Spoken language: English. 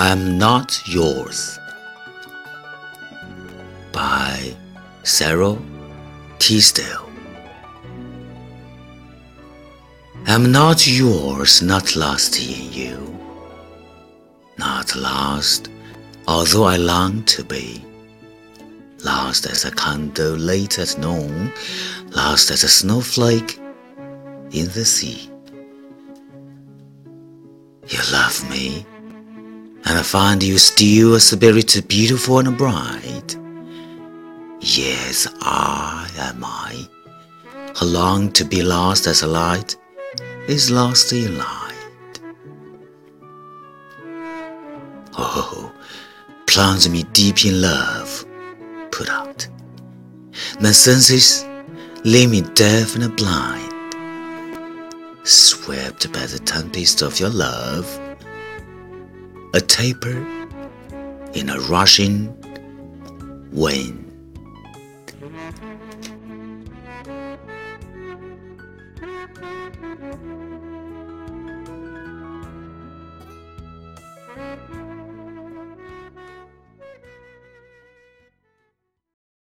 I am not yours. By Sara Teasdale. I'm not yours, not lost in you. Not lost, although I long to be. Lost as a candle late at noon, lost as a snowflake in the sea. You love me, and I find you still a spirit beautiful and bright. Yes, I am I, who long to be lost as a light is lost in light. Oh, plunge me deep in love, put out. My senses leave me deaf and blind swept by the tempest of your love, a taper in a rushing wind.